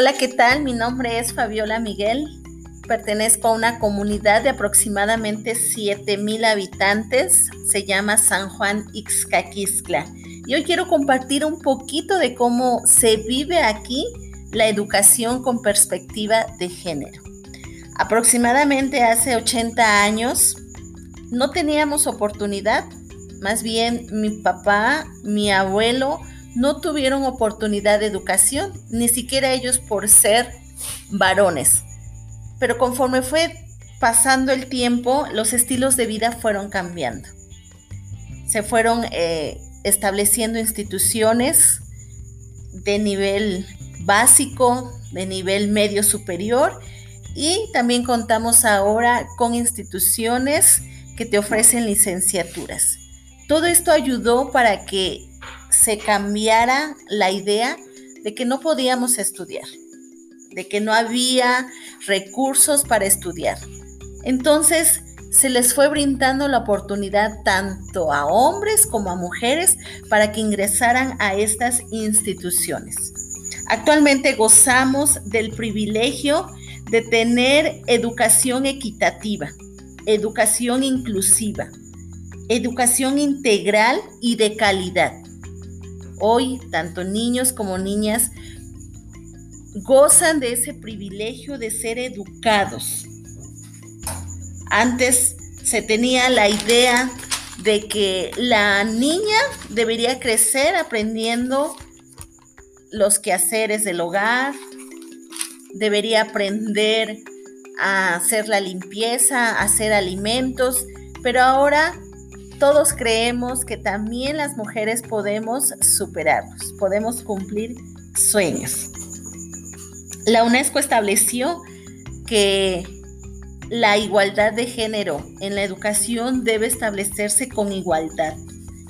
Hola, ¿qué tal? Mi nombre es Fabiola Miguel. Pertenezco a una comunidad de aproximadamente 7,000 habitantes. Se llama San Juan Ixcaquiscla. Y hoy quiero compartir un poquito de cómo se vive aquí la educación con perspectiva de género. Aproximadamente hace 80 años no teníamos oportunidad, más bien mi papá, mi abuelo, no tuvieron oportunidad de educación, ni siquiera ellos por ser varones. Pero conforme fue pasando el tiempo, los estilos de vida fueron cambiando. Se fueron eh, estableciendo instituciones de nivel básico, de nivel medio superior y también contamos ahora con instituciones que te ofrecen licenciaturas. Todo esto ayudó para que se cambiara la idea de que no podíamos estudiar, de que no había recursos para estudiar. Entonces se les fue brindando la oportunidad tanto a hombres como a mujeres para que ingresaran a estas instituciones. Actualmente gozamos del privilegio de tener educación equitativa, educación inclusiva, educación integral y de calidad. Hoy, tanto niños como niñas gozan de ese privilegio de ser educados. Antes se tenía la idea de que la niña debería crecer aprendiendo los quehaceres del hogar, debería aprender a hacer la limpieza, a hacer alimentos, pero ahora todos creemos que también las mujeres podemos superarlos, podemos cumplir sueños. La UNESCO estableció que la igualdad de género en la educación debe establecerse con igualdad,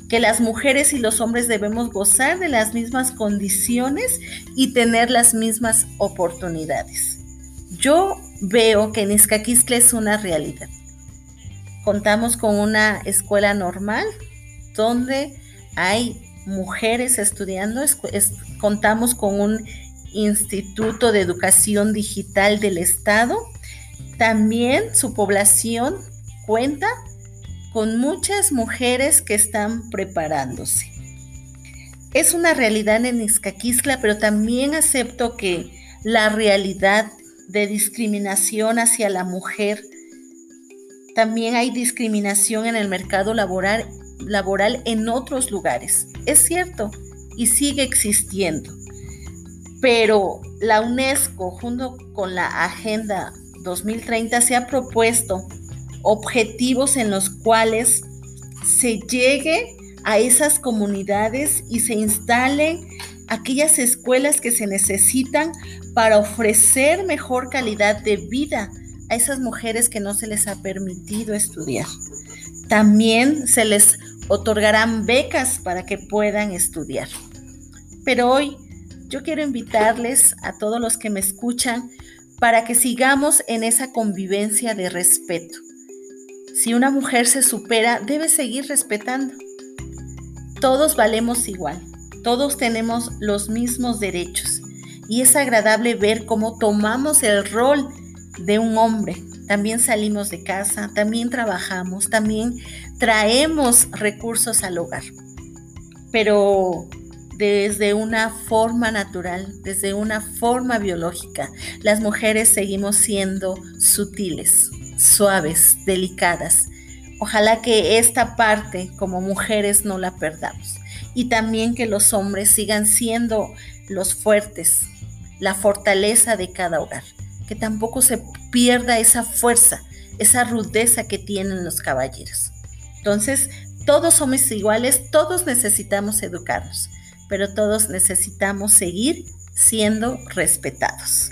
que las mujeres y los hombres debemos gozar de las mismas condiciones y tener las mismas oportunidades. Yo veo que en Izcaquistle es una realidad. Contamos con una escuela normal donde hay mujeres estudiando, contamos con un instituto de educación digital del Estado. También su población cuenta con muchas mujeres que están preparándose. Es una realidad en Izcaquisla, pero también acepto que la realidad de discriminación hacia la mujer también hay discriminación en el mercado laboral, laboral en otros lugares. Es cierto y sigue existiendo. Pero la UNESCO, junto con la Agenda 2030, se ha propuesto objetivos en los cuales se llegue a esas comunidades y se instalen aquellas escuelas que se necesitan para ofrecer mejor calidad de vida a esas mujeres que no se les ha permitido estudiar. También se les otorgarán becas para que puedan estudiar. Pero hoy yo quiero invitarles a todos los que me escuchan para que sigamos en esa convivencia de respeto. Si una mujer se supera, debe seguir respetando. Todos valemos igual, todos tenemos los mismos derechos y es agradable ver cómo tomamos el rol de un hombre. También salimos de casa, también trabajamos, también traemos recursos al hogar. Pero desde una forma natural, desde una forma biológica, las mujeres seguimos siendo sutiles, suaves, delicadas. Ojalá que esta parte como mujeres no la perdamos. Y también que los hombres sigan siendo los fuertes, la fortaleza de cada hogar que tampoco se pierda esa fuerza, esa rudeza que tienen los caballeros. Entonces, todos somos iguales, todos necesitamos educarnos, pero todos necesitamos seguir siendo respetados.